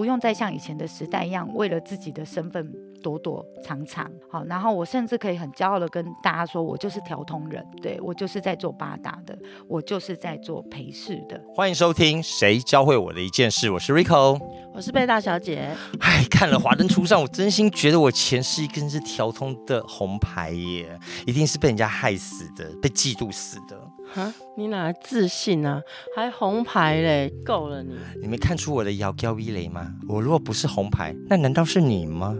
不用再像以前的时代一样，为了自己的身份躲躲藏藏。好，然后我甚至可以很骄傲的跟大家说，我就是调通人，对我就是在做八达的，我就是在做陪侍的。欢迎收听《谁教会我的一件事》，我是 Rico。我是贝大小姐。哎，看了《华灯初上》，我真心觉得我前世一根是调通的红牌耶，一定是被人家害死的，被嫉妒死的。哈，你哪来自信啊？还红牌嘞，够了你！你没看出我的摇高一雷吗？我如果不是红牌，那难道是你吗？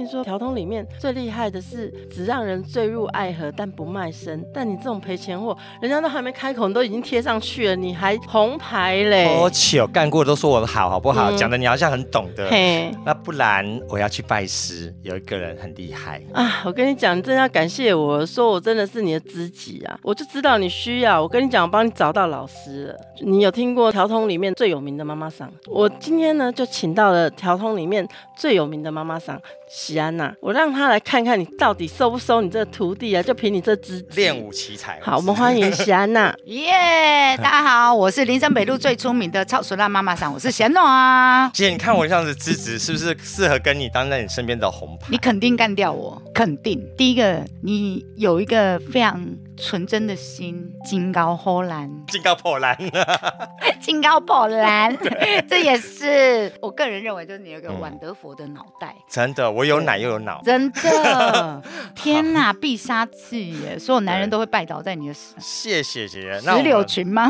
哎，听说调通里面最厉害的是只让人坠入爱河，但不卖身。但你这种赔钱货，人家都还没开口，你都已经贴上去了，你还红牌嘞？我糗，干过都说我的好，好不好？嗯讲的你好像很懂得。嘿那不然我要去拜师，有一个人很厉害。啊！我跟你讲，你真的要感谢我，说我真的是你的知己啊！我就知道你需要，我跟你讲，我帮你找到老师了。你有听过调通里面最有名的妈妈桑？我今天呢就请到了调通里面最有名的妈妈桑喜安娜，我让她来看看你到底收不收你这徒弟啊！就凭你这知己练武奇才。好，我们欢迎喜安娜。耶、大家好，我是林森北路最出名的超熟辣妈妈桑，我是贤诺啊。姐，你看我这样子资质，是不是适合跟你当在你身边的红牌你？肯定干掉我，肯定。第一个，你有一个非常纯真的心，金高破蓝，金高破烂。金高破蓝，这也是我个人认为，就是你有一个嗯晚德佛的脑袋。真的，我有奶又有脑。真的，天哪，必杀技耶！所有男人都会拜倒在你的石谢谢姐姐。石榴裙吗？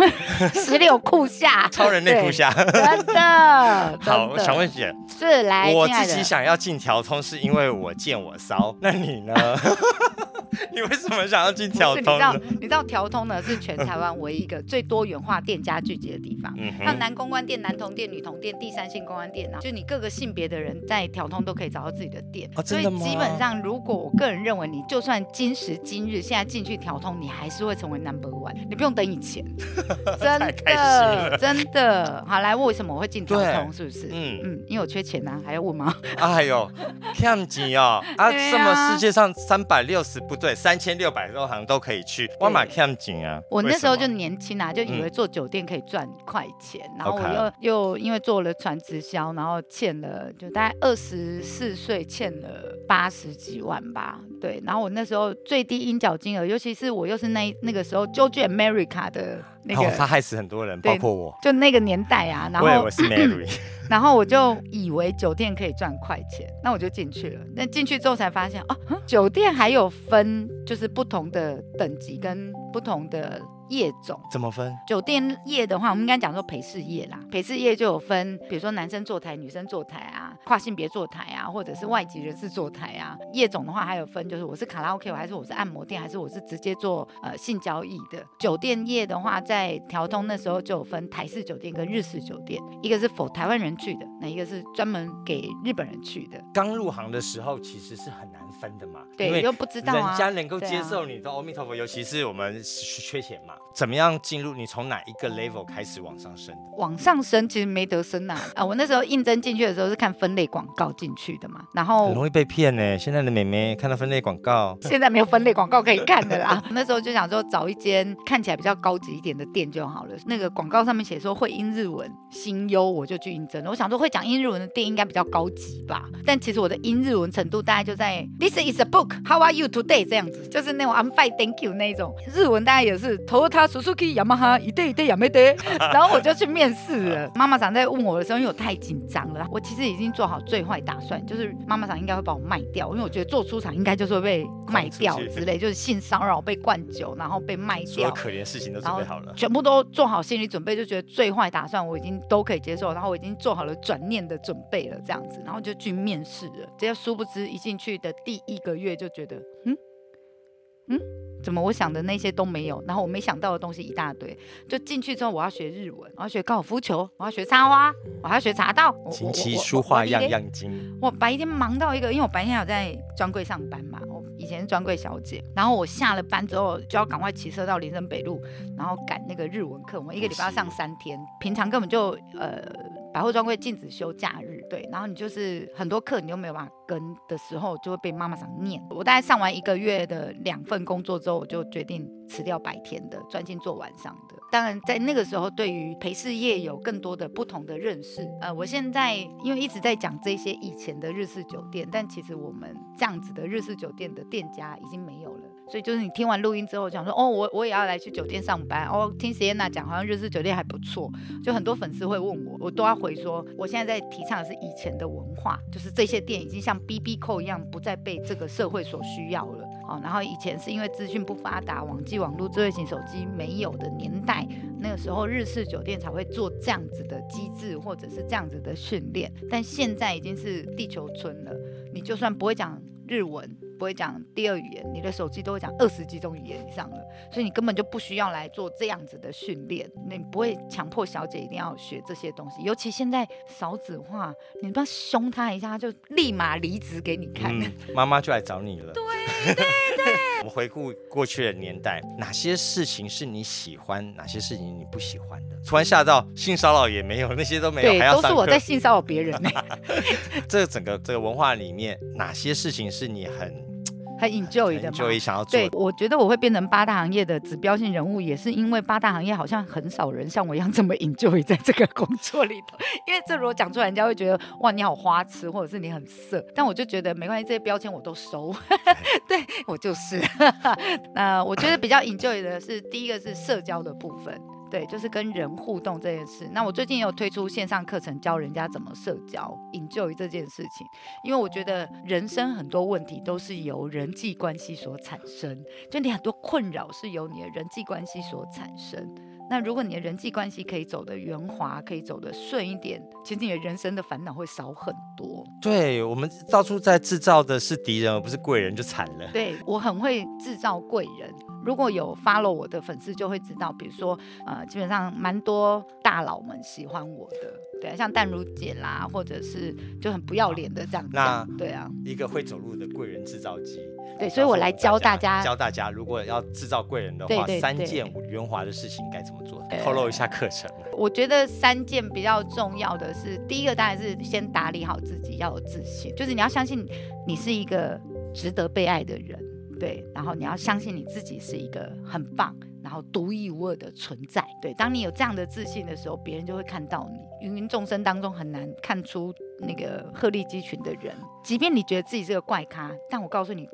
石榴裤下，超人内裤下。真的。好，真的想问姐，是来，我自己想要进调通，是因为我见我骚。那你呢？你为什么想要进调不是，你知道？，你知道调通呢是全台湾唯一一个最多元化店家聚集的地方。嗯像男公关店、男童店、女童店、第三性公关店啊，就你各个性别的人在调通都可以找到自己的店。哦所以基本上，如果我个人认为，你就算今时今日现在进去调通，你还是会成为 number one，你不用等以前。真的，真的。好，来，为什么我会进调通？是不是？嗯，嗯，因为我缺钱呐、还要问吗？哎呦，看钱哦啊！对啊什么世界上三百六十不对，三千六百多行都可以去，我买看钱啊！我那时候就年轻啊，就以为做酒店可以赚快钱，然后我又又因为做了传直销，然后欠了就大概二十四岁欠了八十几万吧，对，然后我那时候最低应缴金额，尤其是我又是那那个时候 George America 的那个。哦，他害死很多人，包括我。就那个年代啊，然后我是 Mary，然后我就以为酒店可以赚快钱，那我就进去了。那进去之后才发现，哦，酒店还有分就是不同的等级跟不同的业种。怎么分？酒店业的话，我们应该讲说陪侍业啦。陪侍业就有分，比如说男生坐台、女生坐台啊，跨性别坐台啊，或者是外籍人士坐台啊。业种的话还有分，就是我是卡拉 OK，还是我是按摩店，还是我是直接做呃性交易的。酒店业的话，在调通那时候就有分台式酒店跟日式酒店，一个是否台湾人去的，那一个是专门给日本人去的。刚入行的时候其实是很难分的嘛，因对，为又不知道啊，人家能够接受你的阿弥陀佛，尤其是我们缺钱嘛，怎么样进入？你从哪一个 level 开始往上升的？往上升其实没得升呐、啊。我那时候应征进去的时候是看分类广告进去的嘛，然后很容易被骗呢。现在的美眉看到分类广告，现在没有分类广告可以看的啦。那时候就想说找一间看起来比较高级一点的店就好了。那个广告上面写说会英日文，新优我就去应征了。我想说会讲英日文的店应该比较高级吧，但其实我的英日文程度大概就在 This is a book, How are you today 这样子，就是那种 I'm fine, thank you 那一种。日文大概也是 Toyota, Suzuki, Yamaha, 一对一对亚美得。然后我就去面试了。妈妈长在问我的时候，因为我太紧张了，我其实已经做好最坏打算，就是妈妈长应该会把我卖掉，因为我觉得做出场应该就是会被卖掉之类，就是性骚扰、被灌酒，然后被卖掉。所有可怜事情都准备好了。全部都做好心理准备，就觉得最坏打算我已经都可以接受，然后我已经做好了转念的准备了，这样子，然后就去面试了。结果殊不知一进去的第一个月就觉得，嗯嗯，怎么我想的那些都没有，然后我没想到的东西一大堆。就进去之后，我要学日文，我要学高尔夫球，我要学插花，我还要学茶道，琴棋书画样。样精，我白天忙到一个，因为我白天还有在专柜上班嘛，我以前是专柜小姐，然后我下了班之后就要赶快骑车到林森北路，然后赶那个日文课，我一个礼拜要上三天，平常根本就呃百货专柜禁止休假日，对，然后你就是很多课你都没有办法跟的时候，就会被妈妈想念。我大概上完一个月的两份工作之后，我就决定辞掉白天的，专心做晚上的。当然在那个时候，对于陪侍业有更多的不同的认识。呃，我现在因为一直在讲这些以前的日式酒店，但其实我们这样子的日式酒店的店家已经没有了。所以就是你听完录音之后讲说，哦，我我也要来去酒店上班。哦，听 Sienna 讲，好像日式酒店还不错。就很多粉丝会问我，我都要回说，我现在在提倡的是以前的文化，就是这些店已经像 BB 扣一样，不再被这个社会所需要了。哦，然后以前是因为资讯不发达，网际网络、智慧型手机没有的年代，那个时候日式酒店才会做这样子的机制，或者是这样子的训练。但现在已经是地球村了，你就算不会讲日文。不会讲第二语言，你的手机都会讲二十几种语言以上了，所以你根本就不需要来做这样子的训练。你不会强迫小姐一定要学这些东西，尤其现在少子化，你不要凶她一下，就立马离职给你看。妈妈就来找你了。对对对。我们回顾过去的年代，哪些事情是你喜欢，哪些事情你不喜欢的？突然吓到，性骚扰也没有，那些都没有，还要都是我在性骚扰别人呢。这整个这个文化里面，哪些事情是你很？很 enjoy 的嘛，想要做。对，我觉得我会变成八大行业的指标性人物，也是因为八大行业好像很少人像我一样这么 enjoy 在这个工作里头。因为这如果讲出来，人家会觉得哇，你好花痴，或者是你很色。但我就觉得没关系，这些标签我都收。对我就是。那我觉得比较 enjoy 的是第一个是社交的部分。对，就是跟人互动这件事。那我最近也有推出线上课程，教人家怎么社交，引咎于这件事情。因为我觉得人生很多问题都是由人际关系所产生，就你很多困扰是由你的人际关系所产生。那如果你的人际关系可以走得圆滑，可以走得顺一点，其实你的人生的烦恼会少很多。对我们到处在制造的是敌人，而不是贵人，就惨了。对我很会制造贵人。如果有 follow 我的粉丝就会知道，比如说，呃，基本上蛮多大佬们喜欢我的，对啊，像淡如姐啦，或者是就很不要脸的这样子，对啊，一个会走路的贵人制造机，对，所以我来教大家，教大家如果要制造贵人的话，三件圆滑的事情该怎么做？透露一下课程。我觉得三件比较重要的是，第一个当然是先打理好自己，要有自信，就是你要相信你是一个值得被爱的人。对，然后你要相信你自己是一个很棒，然后独一无二的存在。对，当你有这样的自信的时候，别人就会看到你。芸芸众生当中很难看出那个鹤立鸡群的人，即便你觉得自己是个怪咖，但我告诉你，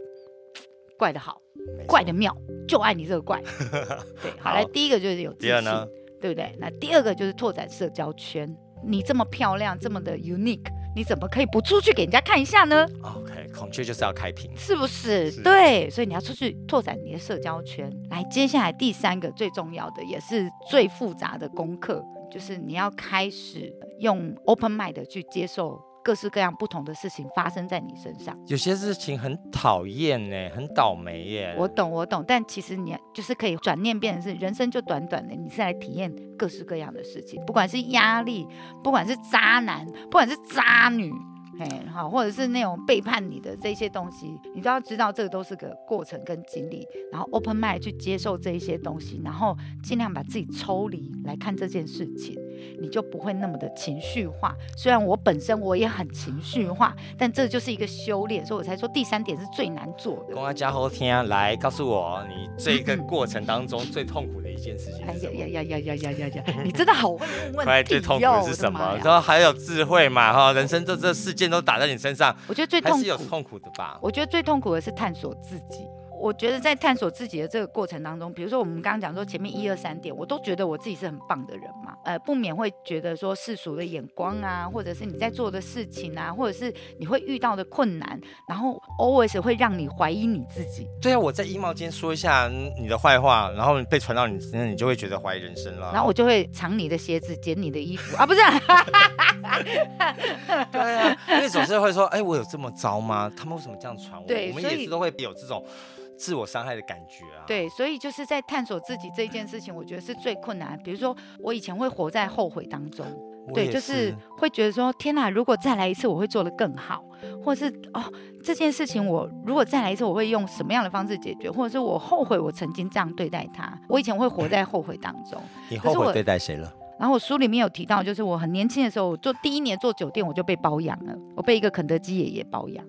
怪的好，怪的妙，就爱你这个怪。对，好来，第一个就是有自信，对不对？那第二个就是拓展社交圈。你这么漂亮，这么的 unique。你怎么可以不出去给人家看一下呢？OK，孔雀就是要开屏，是不是？对，所以你要出去拓展你的社交圈。来，接下来第三个最重要的，也是最复杂的功课，就是你要开始用 open mind 去接受。各式各样不同的事情发生在你身上，有些事情很讨厌呢，很倒霉耶。我懂，我懂，但其实你就是可以转念变成是，人生就短短的，你是来体验各式各样的事情，不管是压力，不管是渣男，不管是渣女。哎，好，或者是那种背叛你的这些东西，你都要知道，这个都是个过程跟经历，然后 open mind 去接受这一些东西，然后尽量把自己抽离来看这件事情，你就不会那么的情绪化。虽然我本身我也很情绪化，但这就是一个修炼，所以我才说第三点是最难做的。公安加后天来告诉我，你这个过程当中最痛苦的一件事情是什么？哎呀呀呀呀呀呀呀！你真的好会问 问题、最痛苦是什么？然后还有智慧嘛哈，人生这这事件都打在你身上，我觉得最痛苦是有痛苦的吧？我觉得最痛苦的是探索自己。我觉得在探索自己的这个过程当中，比如说我们刚刚讲说前面一二三点，我都觉得我自己是很棒的人嘛。呃，不免会觉得说世俗的眼光啊，或者是你在做的事情啊，或者是你会遇到的困难，然后 always 会让你怀疑你自己。对啊，我在衣帽间说一下你的坏话，然后被传到你身上，你就会觉得怀疑人生了。然后我就会藏你的鞋子，捡你的衣服啊，不是？对啊，因为总是会说，哎，我有这么糟吗？他们为什么这样传我？我们也是都会有这种。自我伤害的感觉啊，对，所以就是在探索自己这一件事情，我觉得是最困难。比如说，我以前会活在后悔当中，对，就是会觉得说，天哪，如果再来一次，我会做得更好，或者是哦，这件事情我如果再来一次，我会用什么样的方式解决，或者是我后悔我曾经这样对待他。我以前会活在后悔当中。你后悔对待谁了？然后我书里面有提到，就是我很年轻的时候，我做第一年做酒店，我就被包养了，我被一个肯德基爷爷包养。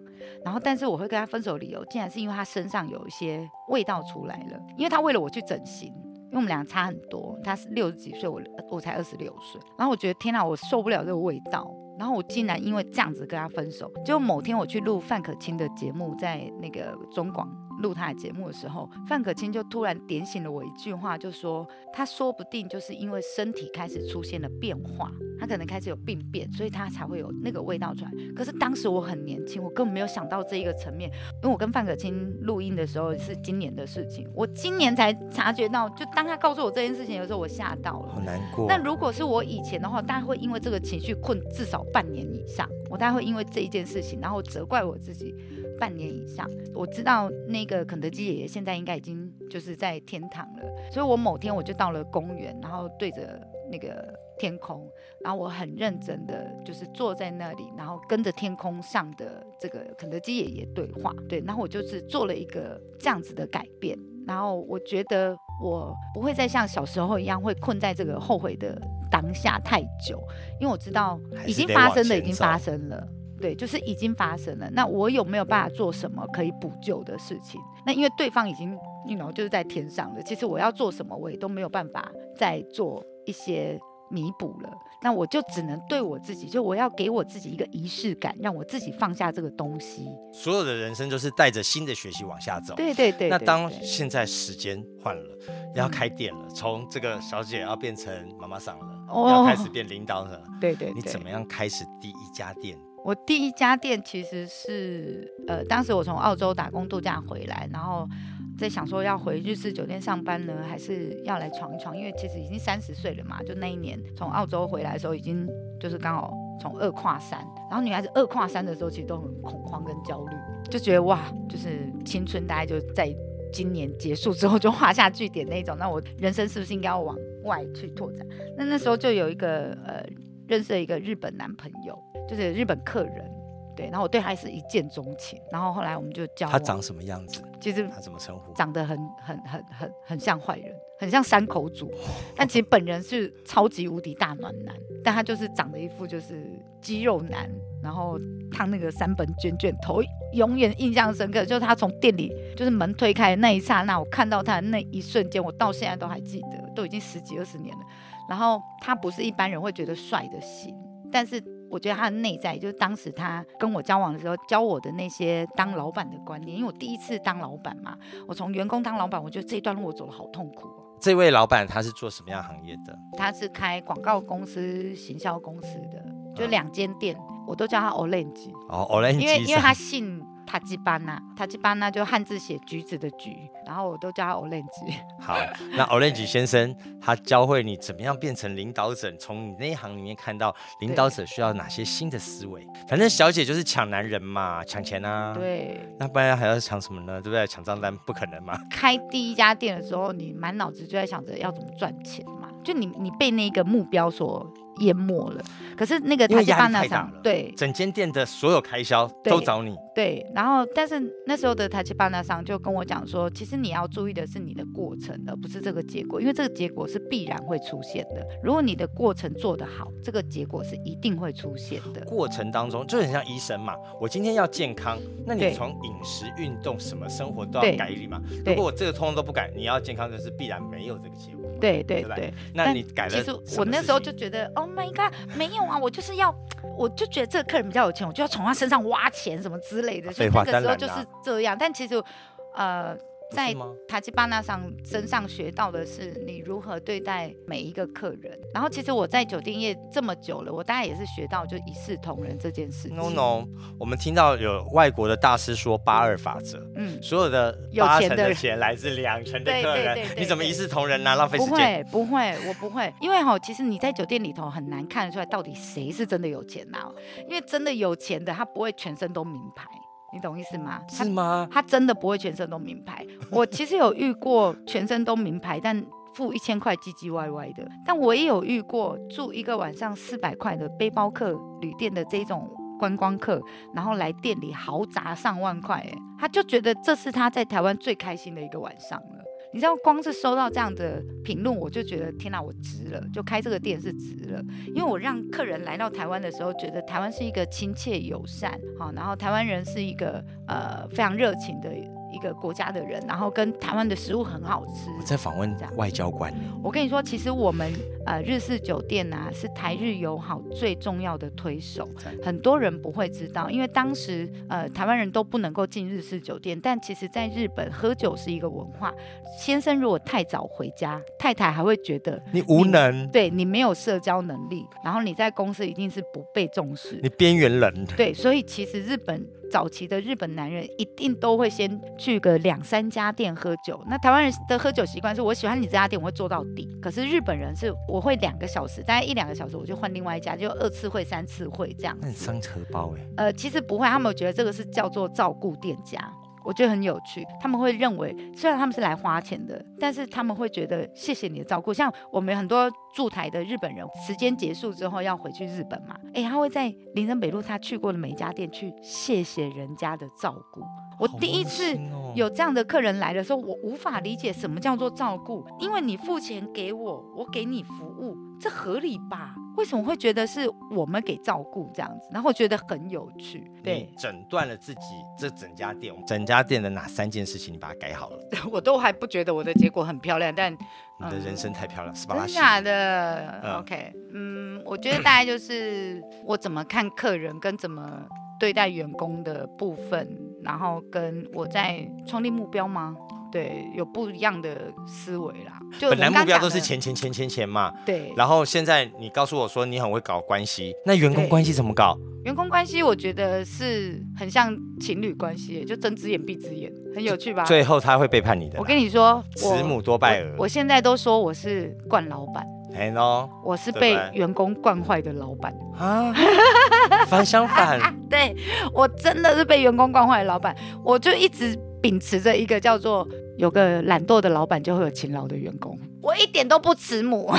然后，但是我会跟他分手，理由竟然是因为他身上有一些味道出来了，因为他为了我去整形，因为我们俩差很多，他是六十几岁，我我才二十六岁。然后我觉得天哪，我受不了这个味道。然后我竟然因为这样子跟他分手。就某天我去录范可清的节目，在那个中广。录他的节目的时候，范可清就突然点醒了我一句话，就说他说不定就是因为身体开始出现了变化，他可能开始有病变，所以他才会有那个味道出来。可是当时我很年轻，我根本没有想到这一个层面，因为我跟范可清录音的时候是今年的事情，我今年才察觉到。就当他告诉我这件事情的时候，我吓到了，好难过。那如果是我以前的话，大概会因为这个情绪困至少半年以上，我大概会因为这一件事情，然后责怪我自己。半年以上，我知道那个肯德基爷爷现在应该已经就是在天堂了，所以我某天我就到了公园，然后对着那个天空，然后我很认真的就是坐在那里，然后跟着天空上的这个肯德基爷爷对话，对，然后我就是做了一个这样子的改变，然后我觉得我不会再像小时候一样会困在这个后悔的当下太久，因为我知道已经发生的已经发生了。对，就是已经发生了。那我有没有办法做什么可以补救的事情？那因为对方已经，you know，就是在天上了。其实我要做什么，我也都没有办法再做一些弥补了。那我就只能对我自己，就我要给我自己一个仪式感，让我自己放下这个东西。所有的人生就是带着新的学习往下走。对对对。那当现在时间换了，要开店了，从这个小姐要变成妈妈桑了，要开始变领导了。对对。你怎么样开始第一家店？我第一家店其实是，呃，当时我从澳洲打工度假回来，然后在想说要回日式酒店上班呢，还是要来闯一闯？因为其实已经三十岁了嘛，就那一年从澳洲回来的时候，已经就是刚好从二跨三，然后女孩子二跨三的时候，其实都很恐慌跟焦虑，就觉得哇，就是青春大概就在今年结束之后就画下句点那种，那我人生是不是应该要往外去拓展？那那时候就有一个呃，认识了一个日本男朋友。就是日本客人，对，然后我对他是一见钟情，然后后来我们就交他长什么样子？其实他怎么称呼？长得很很很很很像坏人，很像山口组，但其实本人是超级无敌大暖男，但他就是长得一副就是肌肉男，然后烫那个三本卷卷头，永远印象深刻，就是他从店里就是门推开的那一刹那，我看到他的那一瞬间，我到现在都还记得，都已经十几二十年了。然后他不是一般人会觉得帅的型，但是。我觉得他的内在，就是当时他跟我交往的时候教我的那些当老板的观念。因为我第一次当老板嘛，我从员工当老板，我觉得这一段路我走的好痛苦哦。这位老板他是做什么样行业的？他是开广告公司、行销公司的，就两间店，我都叫他 Orange。哦，Orange，因为因为他姓。塔吉班纳，塔吉班纳就汉字写橘子的橘，然后我都叫他 Orange。好，那 Orange 先生他教会你怎么样变成领导者，从你那一行里面看到领导者需要哪些新的思维。反正小姐就是抢男人嘛，抢钱啊。对。那不然还要抢什么呢？对不对？抢账单不可能嘛。开第一家店的时候，你满脑子就在想着要怎么赚钱嘛，就你你被那个目标所。淹没了，可是那个他压力太大了，对，整间店的所有开销都找你，对。然后，但是那时候的塔吉巴纳桑就跟我讲说，其实你要注意的是你的过程，而不是这个结果，因为这个结果是必然会出现的。如果你的过程做得好，这个结果是一定会出现的。过程当中就很像医生嘛，我今天要健康，那你从饮食、运动什么生活都要改理嘛。如果我这个通通都不改，你要健康就是必然没有这个结果。对对对，那你改了？其实我那时候就觉得，Oh my god，没有啊，我就是要，我就觉得这个客人比较有钱，我就要从他身上挖钱什么之类的。所以，那个时候就是这样。但其实，呃。在塔吉巴纳上身上学到的是你如何对待每一个客人。然后其实我在酒店业这么久了，我大概也是学到就一视同仁这件事。No No，我们听到有外国的大师说八二法则，嗯，所有的八成的钱来自两成的客人，你怎么一视同仁呢？浪费时间？不会，不会，我不会，因为哈，其实你在酒店里头很难看得出来到底谁是真的有钱呐，因为真的有钱的他不会全身都名牌。你懂意思吗？是吗？他真的不会全身都名牌。我其实有遇过全身都名牌，但付一千块唧唧歪歪的。但我也有遇过住一个晚上四百块的背包客旅店的这种观光客，然后来店里豪砸上万块，哎，他就觉得这是他在台湾最开心的一个晚上了。你知道，光是收到这样的评论，我就觉得天哪，我值了，就开这个店是值了。因为我让客人来到台湾的时候，觉得台湾是一个亲切友善，好，然后台湾人是一个呃非常热情的一个国家的人，然后跟台湾的食物很好吃。我在访问外交官，我跟你说，其实我们呃日式酒店啊是台日友好最重要的推手，很多人不会知道，因为当时呃台湾人都不能够进日式酒店，但其实在日本喝酒是一个文化。先生如果太早回家，太太还会觉得你无能，对你没有社交能力，然后你在公司一定是不被重视。你边缘人，对，所以其实日本早期的日本男人一定都会先去个两三家店喝酒。那台湾人的喝酒习惯是我喜欢你这家店，我会做到底。可是日本人是我会两个小时，大概一两个小时我就换另外一家，就二次会、三次会这样子。那你伤荷包哎。呃，其实不会，他们觉得这个是叫做照顾店家。我觉得很有趣，他们会认为，虽然他们是来花钱的，但是他们会觉得谢谢你的照顾。像我们很多驻台的日本人，时间结束之后要回去日本嘛，诶，他会在林森北路他去过的每一家店去谢谢人家的照顾。我第一次有这样的客人来的时候，我无法理解什么叫做照顾，因为你付钱给我，我给你服务，这合理吧？为什么会觉得是我们给照顾这样子？然后我觉得很有趣，对你诊断了自己这整家店，整家店的哪三件事情你把它改好了？我都还不觉得我的结果很漂亮，但你的人生太漂亮，斯巴拉西。真假的、嗯 o k 嗯，我觉得大概就是我怎么看客人跟怎么对待员工的部分，然后跟我在创立目标吗？对，有不一样的思维啦。就本来目标都是钱钱钱钱钱嘛，对，然后现在你告诉我说你很会搞关系，那员工对关系怎么搞？员工关系我觉得是很像情侣关系，就睁只眼闭只眼，很有趣吧？最后他会背叛你的。我跟你说，慈母多败儿我，我现在都说我是惯老板，哎喏我是被员工惯坏的老板。啊，反相反，对我真的是被员工惯坏的老板，我就一直秉持着一个叫做有个懒惰的老板就会有勤劳的员工，我一点都不慈母，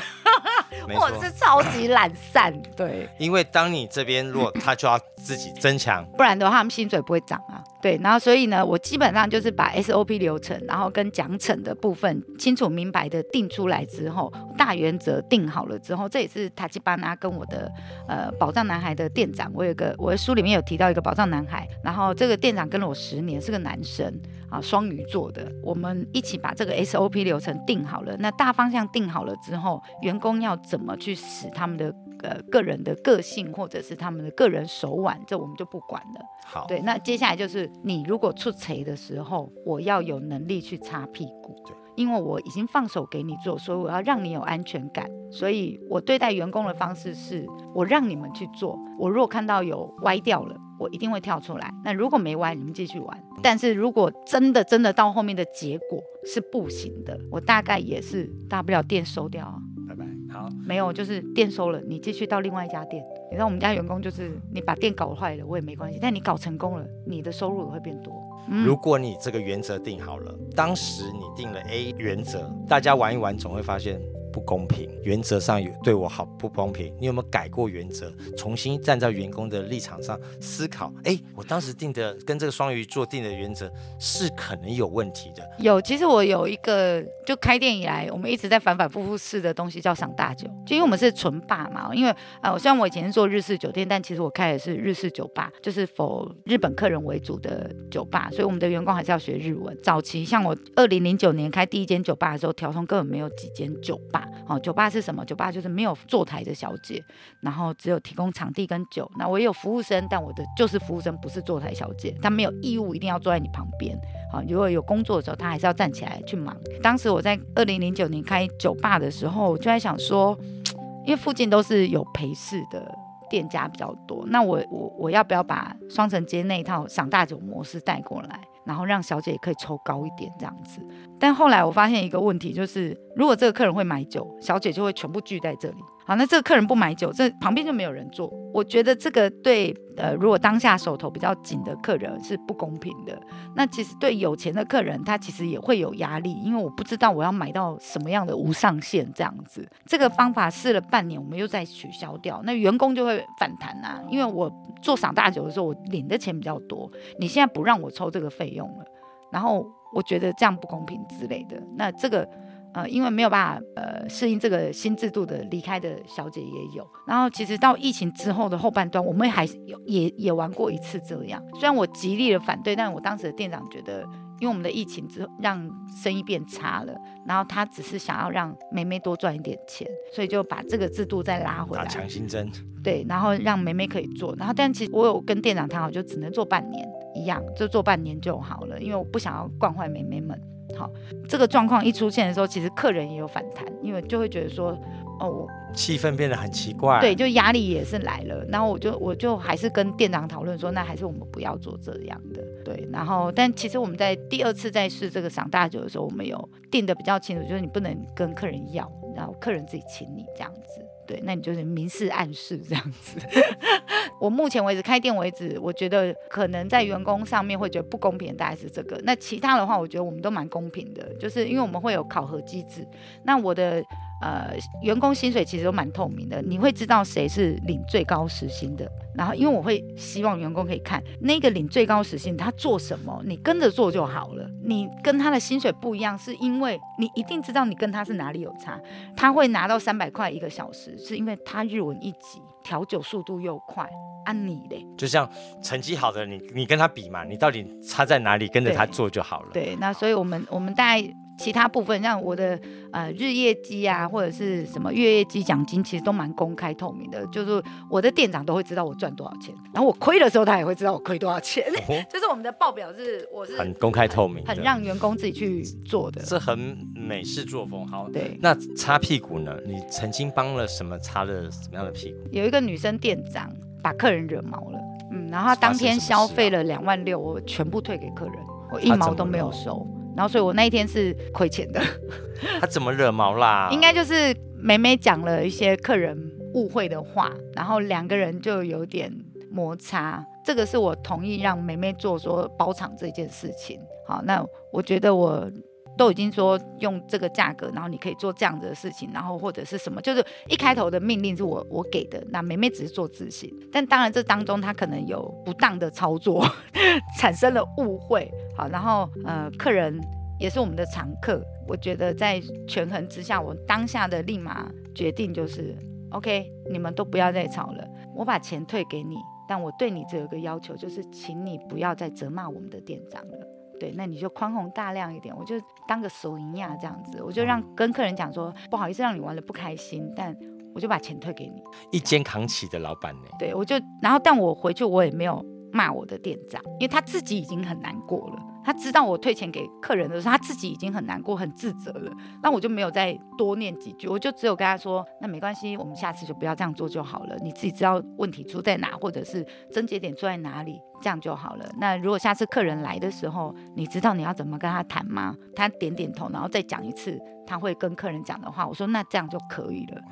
我是。超级懒散，对，因为当你这边弱，他就要自己增强。不然的话他们薪水不会涨啊。对，然后所以呢，我基本上就是把 SOP 流程，然后跟奖惩的部分清楚明白的定出来之后，大原则定好了之后，这也是塔吉巴纳跟我的呃宝藏男孩的店长，我有个我的书里面有提到一个宝藏男孩，然后这个店长跟了我十年，是个男生啊，双鱼座的，我们一起把这个 SOP 流程定好了，那大方向定好了之后，员工要怎么去使他们的呃个人的个性或者是他们的个人手腕，这我们就不管了。好，对，那接下来就是你如果出锤的时候，我要有能力去擦屁股。对，因为我已经放手给你做，所以我要让你有安全感。所以我对待员工的方式是，我让你们去做。我如果看到有歪掉了，我一定会跳出来。那如果没歪，你们继续玩。但是如果真的真的到后面的结果是不行的，我大概也是大不了店收掉啊。拜拜。好，没有，就是店收了，你继续到另外一家店。你知道我们家员工就是，你把店搞坏了，我也没关系，但你搞成功了，你的收入也会变多。嗯如果你这个原则定好了，当时你定了 A 原则，大家玩一玩总会发现不公平，原则上有对我好不公平。你有没有改过原则，重新站在员工的立场上思考？哎，我当时定的跟这个双鱼座定的原则是可能有问题的。有，其实我有一个，就开店以来，我们一直在反反复复试的东西叫赏大酒，就因为我们是纯霸嘛，因为呃，虽然我以前是做日式酒店，但其实我开的是日式酒吧，就是否日本客人为主的酒吧，所以我们的员工还是要学日文。早期像我二零零九年开第一间酒吧的时候，调通根本没有几间酒吧，哦，酒吧是什么？酒吧就是没有坐台的小姐，然后只有提供场地跟酒。那我也有服务生，但我的就是服务生，不是坐台小姐，他没有义务一定要坐在你旁边。好，如果有工作的时候，他还是要站起来去忙。当时我在二零零九年开酒吧的时候，我就在想说，因为附近都是有陪侍的店家比较多，那我我我要不要把双城街那一套赏大酒模式带过来，然后让小姐也可以抽高一点这样子？但后来我发现一个问题，就是如果这个客人会买酒，小姐就会全部聚在这里。好，那这个客人不买酒，这旁边就没有人坐。我觉得这个对呃，如果当下手头比较紧的客人是不公平的。那其实对有钱的客人，他其实也会有压力，因为我不知道我要买到什么样的无上限这样子。这个方法试了半年，我们又再取消掉，那员工就会反弹啊，因为我做赏大酒的时候，我领的钱比较多，你现在不让我抽这个费用了，然后我觉得这样不公平之类的。那这个。呃，因为没有办法呃适应这个新制度的离开的小姐也有，然后其实到疫情之后的后半段，我们还是有也也玩过一次这样。虽然我极力的反对，但我当时的店长觉得因为我们的疫情之后让生意变差了，然后他只是想要让梅梅多赚一点钱，所以就把这个制度再拉回打来。强心针，对，然后让梅梅可以做，然后但其实我有跟店长谈好，就只能做半年一样，就做半年就好了，因为我不想要惯坏梅梅们。好，这个状况一出现的时候，其实客人也有反弹，因为就会觉得说，哦，我气氛变得很奇怪。对，，就压力也是来了，然后我就我就还是跟店长讨论说，那还是我们不要做这样的，对，然后但其实我们在第二次在试这个赏大酒的时候，我们有定的比较清楚，就是你不能跟客人要，然后客人自己请你这样子，对，那你就是明示暗示这样子。我目前为止开店为止，我觉得可能在员工上面会觉得不公平，大概是这个。那其他的话，我觉得我们都蛮公平的，就是因为我们会有考核机制。那我的呃员工薪水其实都蛮透明的，你会知道谁是领最高时薪的。然后，因为我会希望员工可以看那个领最高时薪他做什么，你跟着做就好了。你跟他的薪水不一样，是因为你一定知道你跟他是哪里有差。他会拿到三百块一个小时，是因为他日文一级，调酒速度又快。按、你嘞，就像成绩好的你，你跟他比嘛，你到底差在哪里，跟着他做就好了。对，那所以我们我们大概其他部分，像我的呃日业绩啊，或者是什么月业绩奖金，其实都蛮公开透明的，就是我的店长都会知道我赚多少钱，然后我亏的时候，他也会知道我亏多少钱。哦 就是我们的报表是我是很公开透明，很让员工自己去做的。这很美式作风。好，对，那擦屁股呢？你曾经帮了什么擦了什么样的屁股？有一个女生店长把客人惹毛了，嗯，然后她当天消费了两万六，我全部退给客人，我一毛都没有了收。然后，所以我那一天是亏钱的。他怎么惹毛啦？应该就是梅梅讲了一些客人误会的话，然后两个人就有点摩擦。这个是我同意让梅梅做说包场这件事情。好，那我觉得我都已经说用这个价格，然后你可以做这样子的事情，然后或者是什么，就是一开头的命令是我我给的，那梅梅只是做执行，但当然这当中她可能有不当的操作，产生了误会。好，然后呃，客人也是我们的常客，我觉得在权衡之下，我当下的立马决定就是，OK，你们都不要再吵了，我把钱退给你，但我对你只有一个要求，就是请你不要再责骂我们的店长了。对，那你就宽宏大量一点，我就当个手银亚这样子，我就让跟客人讲说，不好意思让你玩的不开心，但我就把钱退给你。一肩扛起的老板呢？对，我就然后但我回去我也没有骂我的店长，因为他自己已经很难过了。他知道我退钱给客人的时候，他自己已经很难过、很自责了。那我就没有再多念几句，我就只有跟他说：“那没关系，我们下次就不要这样做就好了。你自己知道问题出在哪，或者是症结点出在哪里，这样就好了。那如果下次客人来的时候，你知道你要怎么跟他谈吗？”他点点头，然后再讲一次他会跟客人讲的话。我说：“那这样就可以了。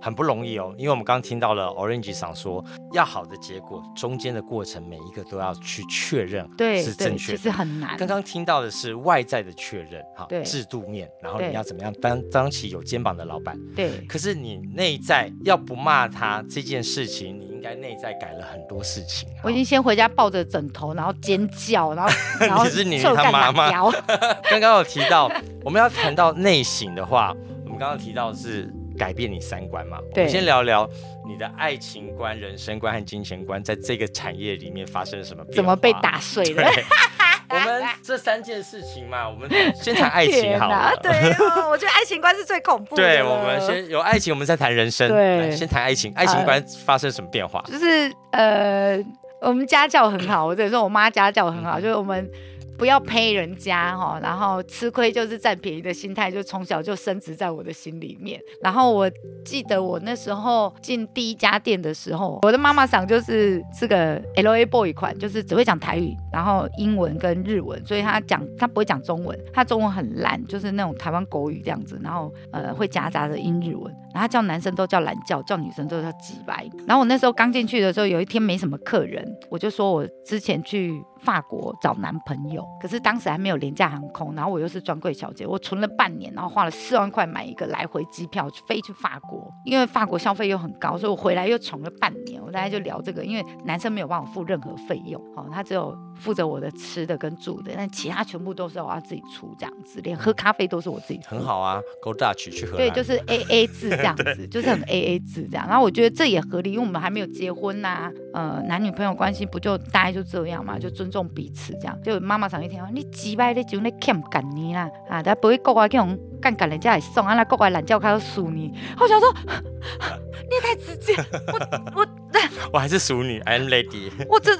很不容易哦，因为我们刚刚听到了 Orange 想说，要好的结果，中间的过程每一个都要去确认”对对，是正确其实。很难。刚刚听到的是外在的确认，哈对，制度面，然后你要怎么样当当起有肩膀的老板。对可是你内在要不骂他这件事情，你应该内在改了很多事情。我已经先回家抱着枕头，然后尖叫，然后 然后你是你他妈妈。刚刚有提到，我们要谈到内省的话，我们刚刚提到是改变你三观嘛。我对们先聊聊你的爱情观、人生观和金钱观，在这个产业里面发生了什么变化？怎么被打碎对了？，我们 这三件事情嘛，我们先谈爱情好了。对 哦，我觉得爱情观是最恐怖的。对，我们先有爱情，我们再谈人生。对先谈爱情，爱情观发生什么变化？就是呃，我们家教很好，或者说我妈家教很嗯好，就是我们。不要呸人家哈，然后吃亏就是占便宜的心态，就从小就深植在我的心里面。然后我记得我那时候进第一家店的时候，我的妈妈桑就是是个 L A boy 款，就是只会讲台语，然后英文跟日文，所以他讲他不会讲中文，他中文很烂，就是那种台湾狗语这样子，然后呃会夹杂着英日文，然后叫男生都叫懒叫，叫女生都叫鸡白。然后我那时候刚进去的时候，有一天没什么客人，我就说我之前去法国找男朋友，可是当时还没有廉价航空，然后我又是专柜小姐，我存了半年，然后花了四万块买一个来回机票飞去法国，因为法国消费又很高，所以我回来又存了半年。我大概就聊这个，因为男生没有帮我付任何费用，哦，他只有负责我的吃的跟住的，但其他全部都是我要自己出这样子，连喝咖啡都是我自己出。很好啊，Go Dutch 去荷兰。对，就是 A A 制这样子，就是很 A A 制这样。然后我觉得这也合理，因为我们还没有结婚呐、呃，男女朋友关系不就大概就这样嘛，就尊重重彼此，这样。就妈妈常一听，你几摆你就那欠干你啦，啊，他不会国外这种干干人家也送，啊，那国外懒觉开始数你。我想说，你也太直接，我我 我还是淑女，I'm lady。我这，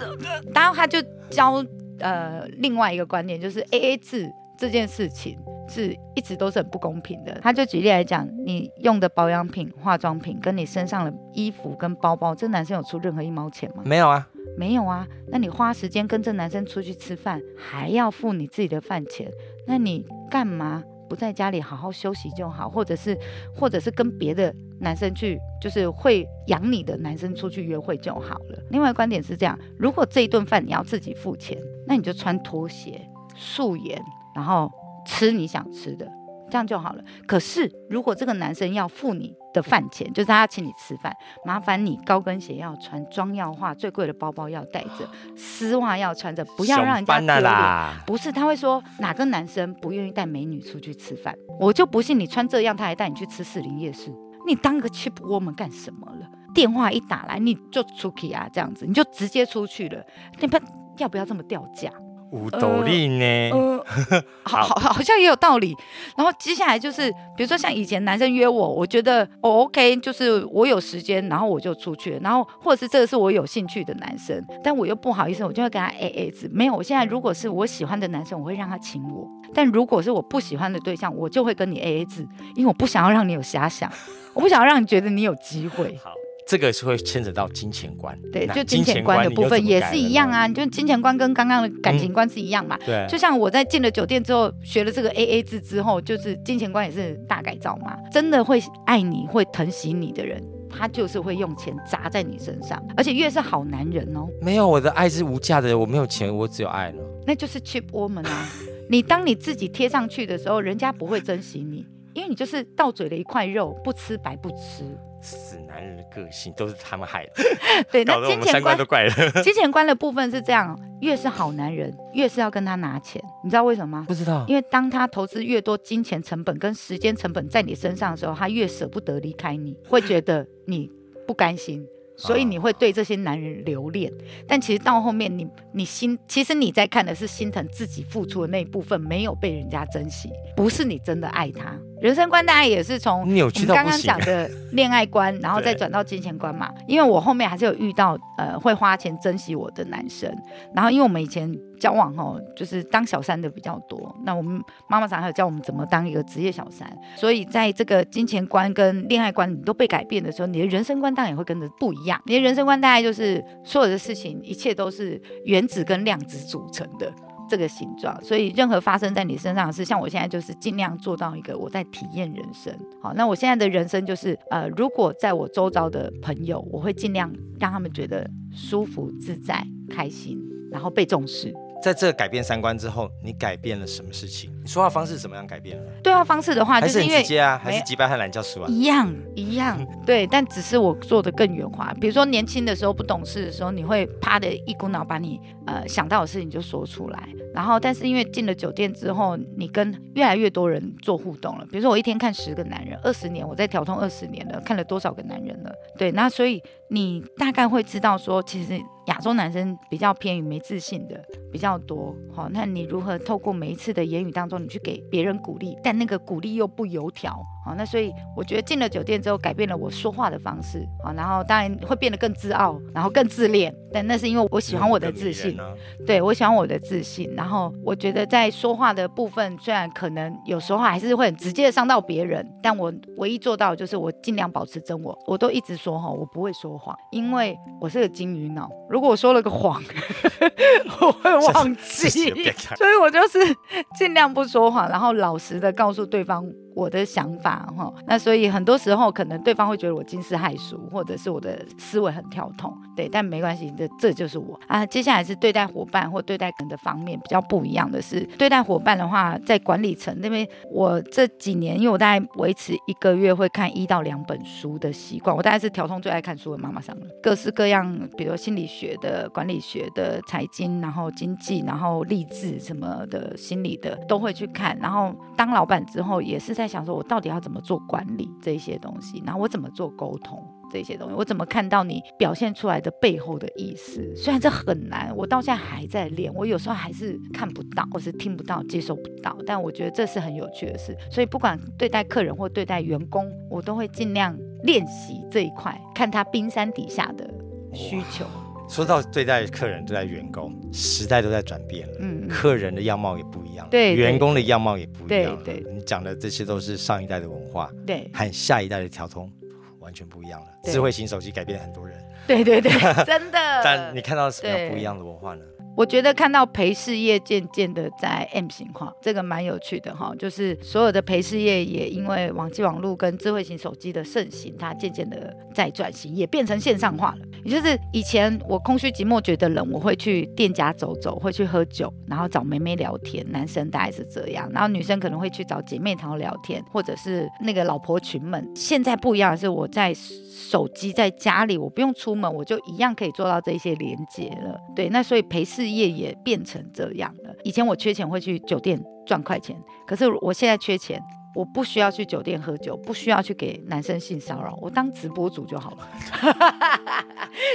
然后他就教呃另外一个观点，就是 A A 制这件事情。是一直都是很不公平的。他就举例来讲，你用的保养品、化妆品，跟你身上的衣服跟包包，这男生有出任何一毛钱吗？没有啊，没有啊。那你花时间跟这男生出去吃饭，还要付你自己的饭钱，那你干嘛不在家里好好休息就好？或者是，或者是跟别的男生去，就是会养你的男生出去约会就好了。另外观点是这样：如果这一顿饭你要自己付钱，那你就穿拖鞋、素颜，然后。吃你想吃的，这样就好了。可是如果这个男生要付你的饭钱，就是他要请你吃饭，麻烦你高跟鞋要穿，妆要化，最贵的包包要带着，丝袜要穿着，不要让人家丢脸。不是，他会说哪个男生不愿意带美女出去吃饭？我就不信你穿这样，他还带你去吃四零夜市。你当个 cheap woman 干什么了？电话一打来你就出去啊，这样子你就直接出去了。你不要不要这么掉价？五斗笠呢？好好好像也有道理。然后接下来就是，比如说像以前男生约我，我觉得我 OK，就是我有时间，然后我就出去。然后或者是这个是我有兴趣的男生，但我又不好意思，我就会跟他 AA 制。没有，我现在如果是我喜欢的男生，我会让他请我；但如果是我不喜欢的对象，我就会跟你 AA 制，因为我不想要让你有遐想，我不想要让你觉得你有机会。好。这个是会牵扯到金钱观，对，就金钱观的部分也是一样啊。就金钱观跟刚刚的感情观是一样嘛。对，就像我在进了酒店之后，学了这个 A A 制之后，就是金钱观也是大改造嘛。真的会爱你会疼惜你的人，他就是会用钱砸在你身上，而且越是好男人哦。没有，我的爱是无价的，我没有钱，我只有爱了。那就是 cheap woman 啊。你当你自己贴上去的时候，人家不会珍惜你，因为你就是到嘴的一块肉，不吃白不吃。死男人的个性都是他们害的，对，那金钱观都怪了。金钱观的部分是这样，越是好男人，越是要跟他拿钱，你知道为什么吗？不知道，因为当他投资越多金钱成本跟时间成本在你身上的时候，他越舍不得离开你，会觉得你不甘心。所以你会对这些男人留恋，但其实到后面，你你心其实你在看的是心疼自己付出的那一部分没有被人家珍惜，不是你真的爱他。人生观大概也是从我们刚刚讲的恋爱观，然后再转到金钱观嘛。因为我后面还是有遇到呃会花钱珍惜我的男生，然后因为我们以前。交往哈，就是当小三的比较多。那我们妈妈常常教我们怎么当一个职业小三。所以在这个金钱观跟恋爱观你都被改变的时候，你的人生观当然也会跟着不一样。你的人生观大概就是所有的事情，一切都是原子跟量子组成的这个形状。所以任何发生在你身上的事，像我现在就是尽量做到一个我在体验人生。好，那我现在的人生就是呃，如果在我周遭的朋友，我会尽量让他们觉得舒服、自在、开心，然后被重视。在这改变三观之后，你改变了什么事情？你说话方式怎么样改变了？对话方式的话，就是因为直接啊，还是击败和懒觉书啊？一样 一样，对，但只是我做的更圆滑。比如说年轻的时候不懂事的时候，你会啪的一股脑把你呃想到的事情就说出来。然后，但是因为进了酒店之后，你跟越来越多人做互动了。比如说我一天看十个男人，二十年我在调通二十年了，看了多少个男人了？对，那所以你大概会知道说，其实。亚洲男生比较偏于没自信的比较多，好，那你如何透过每一次的言语当中，你去给别人鼓励，但那个鼓励又不油条，好，那所以我觉得进了酒店之后，改变了我说话的方式，好，然后当然会变得更自傲，然后更自恋，但那是因为我喜欢我的自信，对我喜欢我的自信，然后我觉得在说话的部分，虽然可能有时候还是会很直接的伤到别人，但我唯一做到就是我尽量保持真我，我都一直说哈，我不会说谎，因为我是个金鱼脑。如果我说了个谎，我会忘记，所以我就是尽量不说谎，然后老实的告诉对方。我的想法哈，那所以很多时候可能对方会觉得我惊世骇俗，或者是我的思维很跳通，对，但没关系，这这就是我啊。接下来是对待伙伴或对待人的方面比较不一样的是，对待伙伴的话，在管理层那边，我这几年因为我大概维持一个月会看一到两本书的习惯，我大概是调通最爱看书的妈妈上了，各式各样，比如心理学的、管理学的、财经，然后经济，然后励志什么的、心理的都会去看，然后当老板之后也是在。在想说，我到底要怎么做管理这些东西，然后我怎么做沟通。这些东西？我怎么看到你表现出来的背后的意思？虽然这很难，我到现在还在练，我有时候还是看不到，或是听不到、接受不到。但我觉得这是很有趣的事。所以不管对待客人或对待员工，我都会尽量练习这一块，看他冰山底下的需求。说到对待客人、对待员工，时代都在转变了，客人的样貌也不一样，对对员工的样貌也不一样。对对你讲的这些都是上一代的文化，对和下一代的调通完全不一样了。智慧型手机改变了很多人，对对对，真的。但你看到什么不一样的文化呢？我觉得看到陪事业渐渐的在 M 型化，这个蛮有趣的哈。就是所有的陪事业也因为网际网络跟智慧型手机的盛行，它渐渐的在转型，也变成线上化了。也就是以前我空虚寂寞觉得冷，我会去店家走走，会去喝酒，然后找妹妹聊天，男生大概是这样，然后女生可能会去找姐妹淘聊天，或者是那个老婆群们。现在不一样的是，我在手机在家里，我不用出门，我就一样可以做到这些连接了。对，那所以陪事业也变成这样了。以前我缺钱会去酒店赚快钱，可是我现在缺钱。我不需要去酒店喝酒，不需要去给男生性骚扰，我当直播主就好了。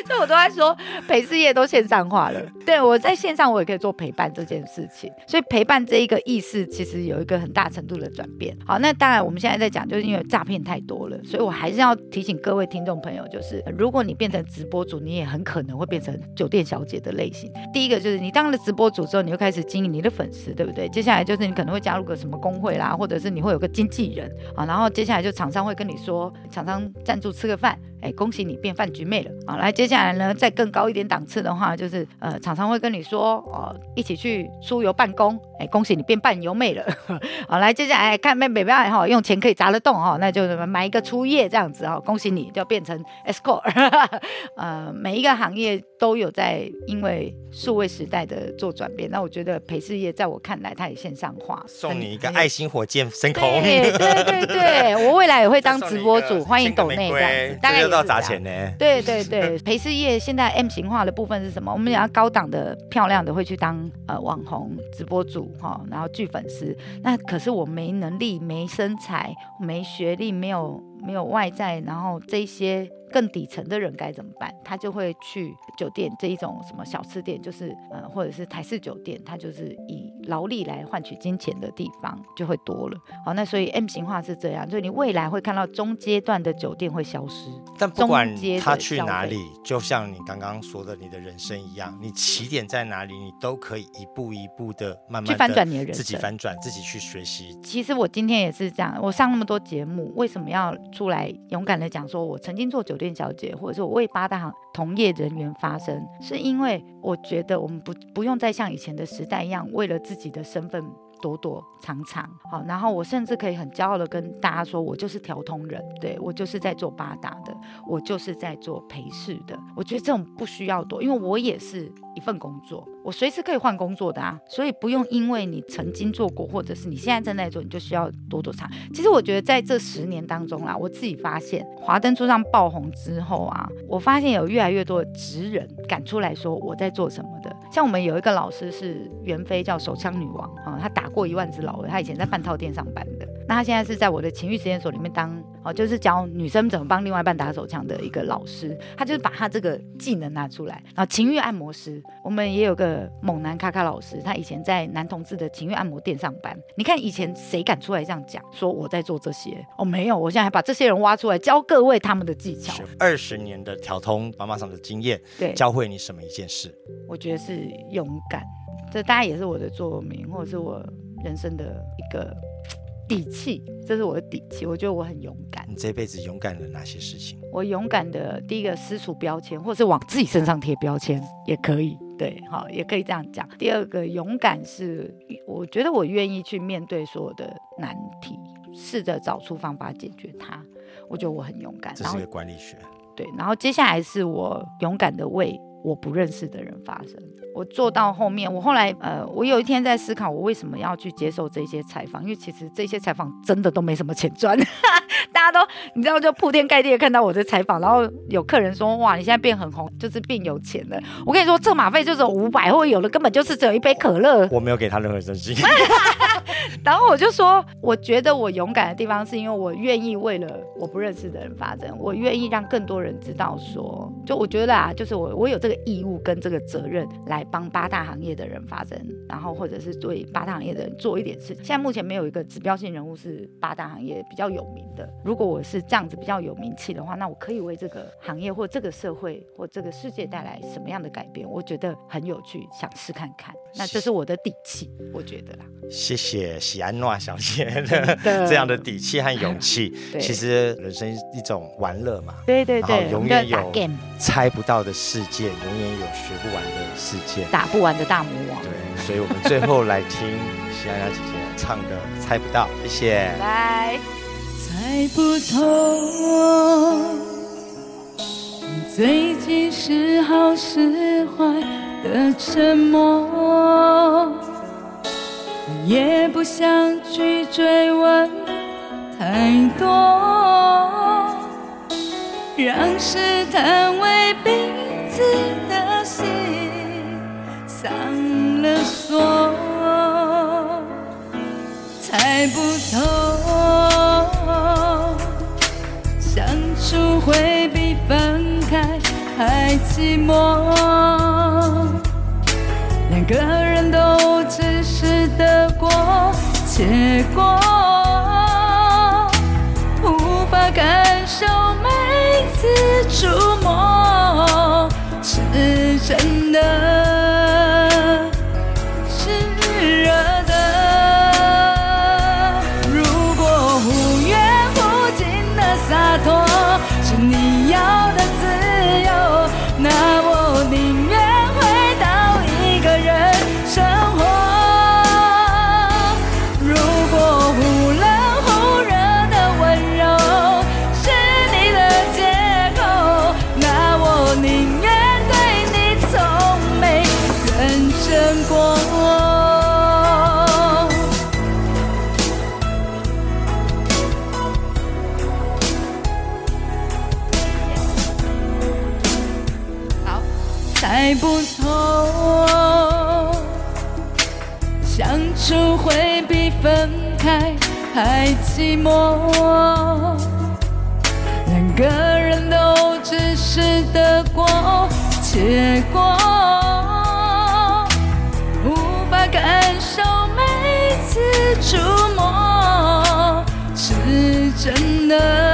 所以我都在说陪事业都线上化了。对我在线上我也可以做陪伴这件事情，所以陪伴这一个意识其实有一个很大程度的转变。好，那当然我们现在在讲，就是因为诈骗太多了，所以我还是要提醒各位听众朋友，就是如果你变成直播主，你也很可能会变成酒店小姐的类型。第一个就是你当了直播主之后，你就开始经营你的粉丝，对不对？接下来就是你可能会加入个什么工会啦，或者是你会有个经纪人啊，然后接下来就厂商会跟你说，厂商赞助吃个饭，哎，恭喜你变饭局妹了啊！来，接下来呢，再更高一点档次的话，就是呃，厂商会跟你说，哦，一起去出游办公，哎，恭喜你变伴游妹了。好，来，接下来看妹妹妹哈，用钱可以砸得动哈，那就买一个初夜这样子哈，恭喜你就变成 escort。呃，每一个行业都有在因为数位时代的做转变，那我觉得陪事业在我看来，它也线上化，送你一个爱心火箭升空，对对对对，我未来也会当直播主，欢迎抖内玫这样子，大概要砸钱呢。对对对，陪侍业现在 M 型化的部分是什么？我们讲高档的、漂亮的会去当呃网红、直播主哈，然后聚粉丝。那可是我没能力、没身材、没学历、没有没有外在，然后这些更底层的人该怎么办？他就会去酒店这一种什么小吃店，就是呃或者是台式酒店，他就是以劳力来换取金钱的地方就会多了。好，那所以 M 型化是这样，所以你未来会看到中阶段的酒店会消失。但不管他去哪里，就像你刚刚说的，你的人生一样，你起点在哪里，你都可以一步一步的慢慢去翻转你的人生自己生翻转，自己去学习。其实我今天也是这样，我上那么多节目，为什么要出来勇敢的讲说，我曾经做酒店小姐，或者是我为八大行同业人员发声，是因为我觉得我们不不用再像以前的时代一样，为了自己的身份。躲躲藏藏，好，然后我甚至可以很骄傲的跟大家说，我就是调通人，对我就是在做八大的，我就是在做陪侍的。我觉得这种不需要躲，因为我也是一份工作，我随时可以换工作的啊，所以不用因为你曾经做过，或者是你现在正在做，你就需要躲躲藏。其实我觉得在这十年当中啦，我自己发现华灯初上爆红之后啊，我发现有越来越多的职人敢出来说我在做什么的。像我们有一个老师是袁飞，叫手枪女王啊，她打过一万只老鹅，她以前在半套店上班的，那她现在是在我的情欲实验所里面当哦，就是教女生怎么帮另外一半打手枪的一个老师。他就是把他这个技能拿出来，然后情欲按摩师，我们也有个猛男卡卡老师，他以前在男同志的情欲按摩店上班。你看以前谁敢出来这样讲，说我在做这些？哦，没有，我现在还把这些人挖出来，教各位他们的技巧。二十年的调通妈妈桑的经验，对，教会你什么一件事？我觉得是勇敢，这大概也是我的座右铭，或者是我人生的一个底气，这是我的底气。我觉得我很勇敢，你这辈子勇敢了哪些事情？我勇敢的第一个撕除标签，或是往自己身上贴标签也可以，对，好，也可以这样讲。第二个勇敢是，我觉得我愿意去面对所有的难题，试着找出方法解决它。我觉得我很勇敢，这是一个管理学。对，然后接下来是我勇敢的为我不认识的人发生。我做到后面，我后来呃，我有一天在思考，我为什么要去接受这些采访？因为其实这些采访真的都没什么钱赚，大家都你知道，就铺天盖地的看到我的采访，然后有客人说哇，你现在变很红，就是变有钱了。我跟你说，车马费就是五百，或者有的根本就是只有一杯可乐。我没有给他任何真心。然后我就说，我觉得我勇敢的地方是因为我愿意为了我不认识的人发声，我愿意让更多人知道说，就我觉得啊，就是我我有这个义务跟这个责任来帮八大行业的人发声，然后或者是对八大行业的人做一点事情。现在目前没有一个指标性人物是八大行业比较有名的。如果我是这样子比较有名气的话，那我可以为这个行业或这个社会或这个世界带来什么样的改变？我觉得很有趣，想试看看。那这是我的底气，我觉得啦。谢谢喜安诺小姐的这样的底气和勇气。其实人生一种玩乐嘛，对对对，永远有猜不到的世界，永远有学不完的世界，打不完的大魔王。对，所以我们最后来听喜安娜姐姐唱的《猜不到》，谢谢。来，猜不透，你最近是好是坏。的沉默，也不想去追问太多，让试探为彼此的心上了锁，猜不透，相处会比分开还寂寞。两个结果，无法感受每次触摸是真的，开还寂寞。两个人都只是得过且过，无法感受每次触摸是真的。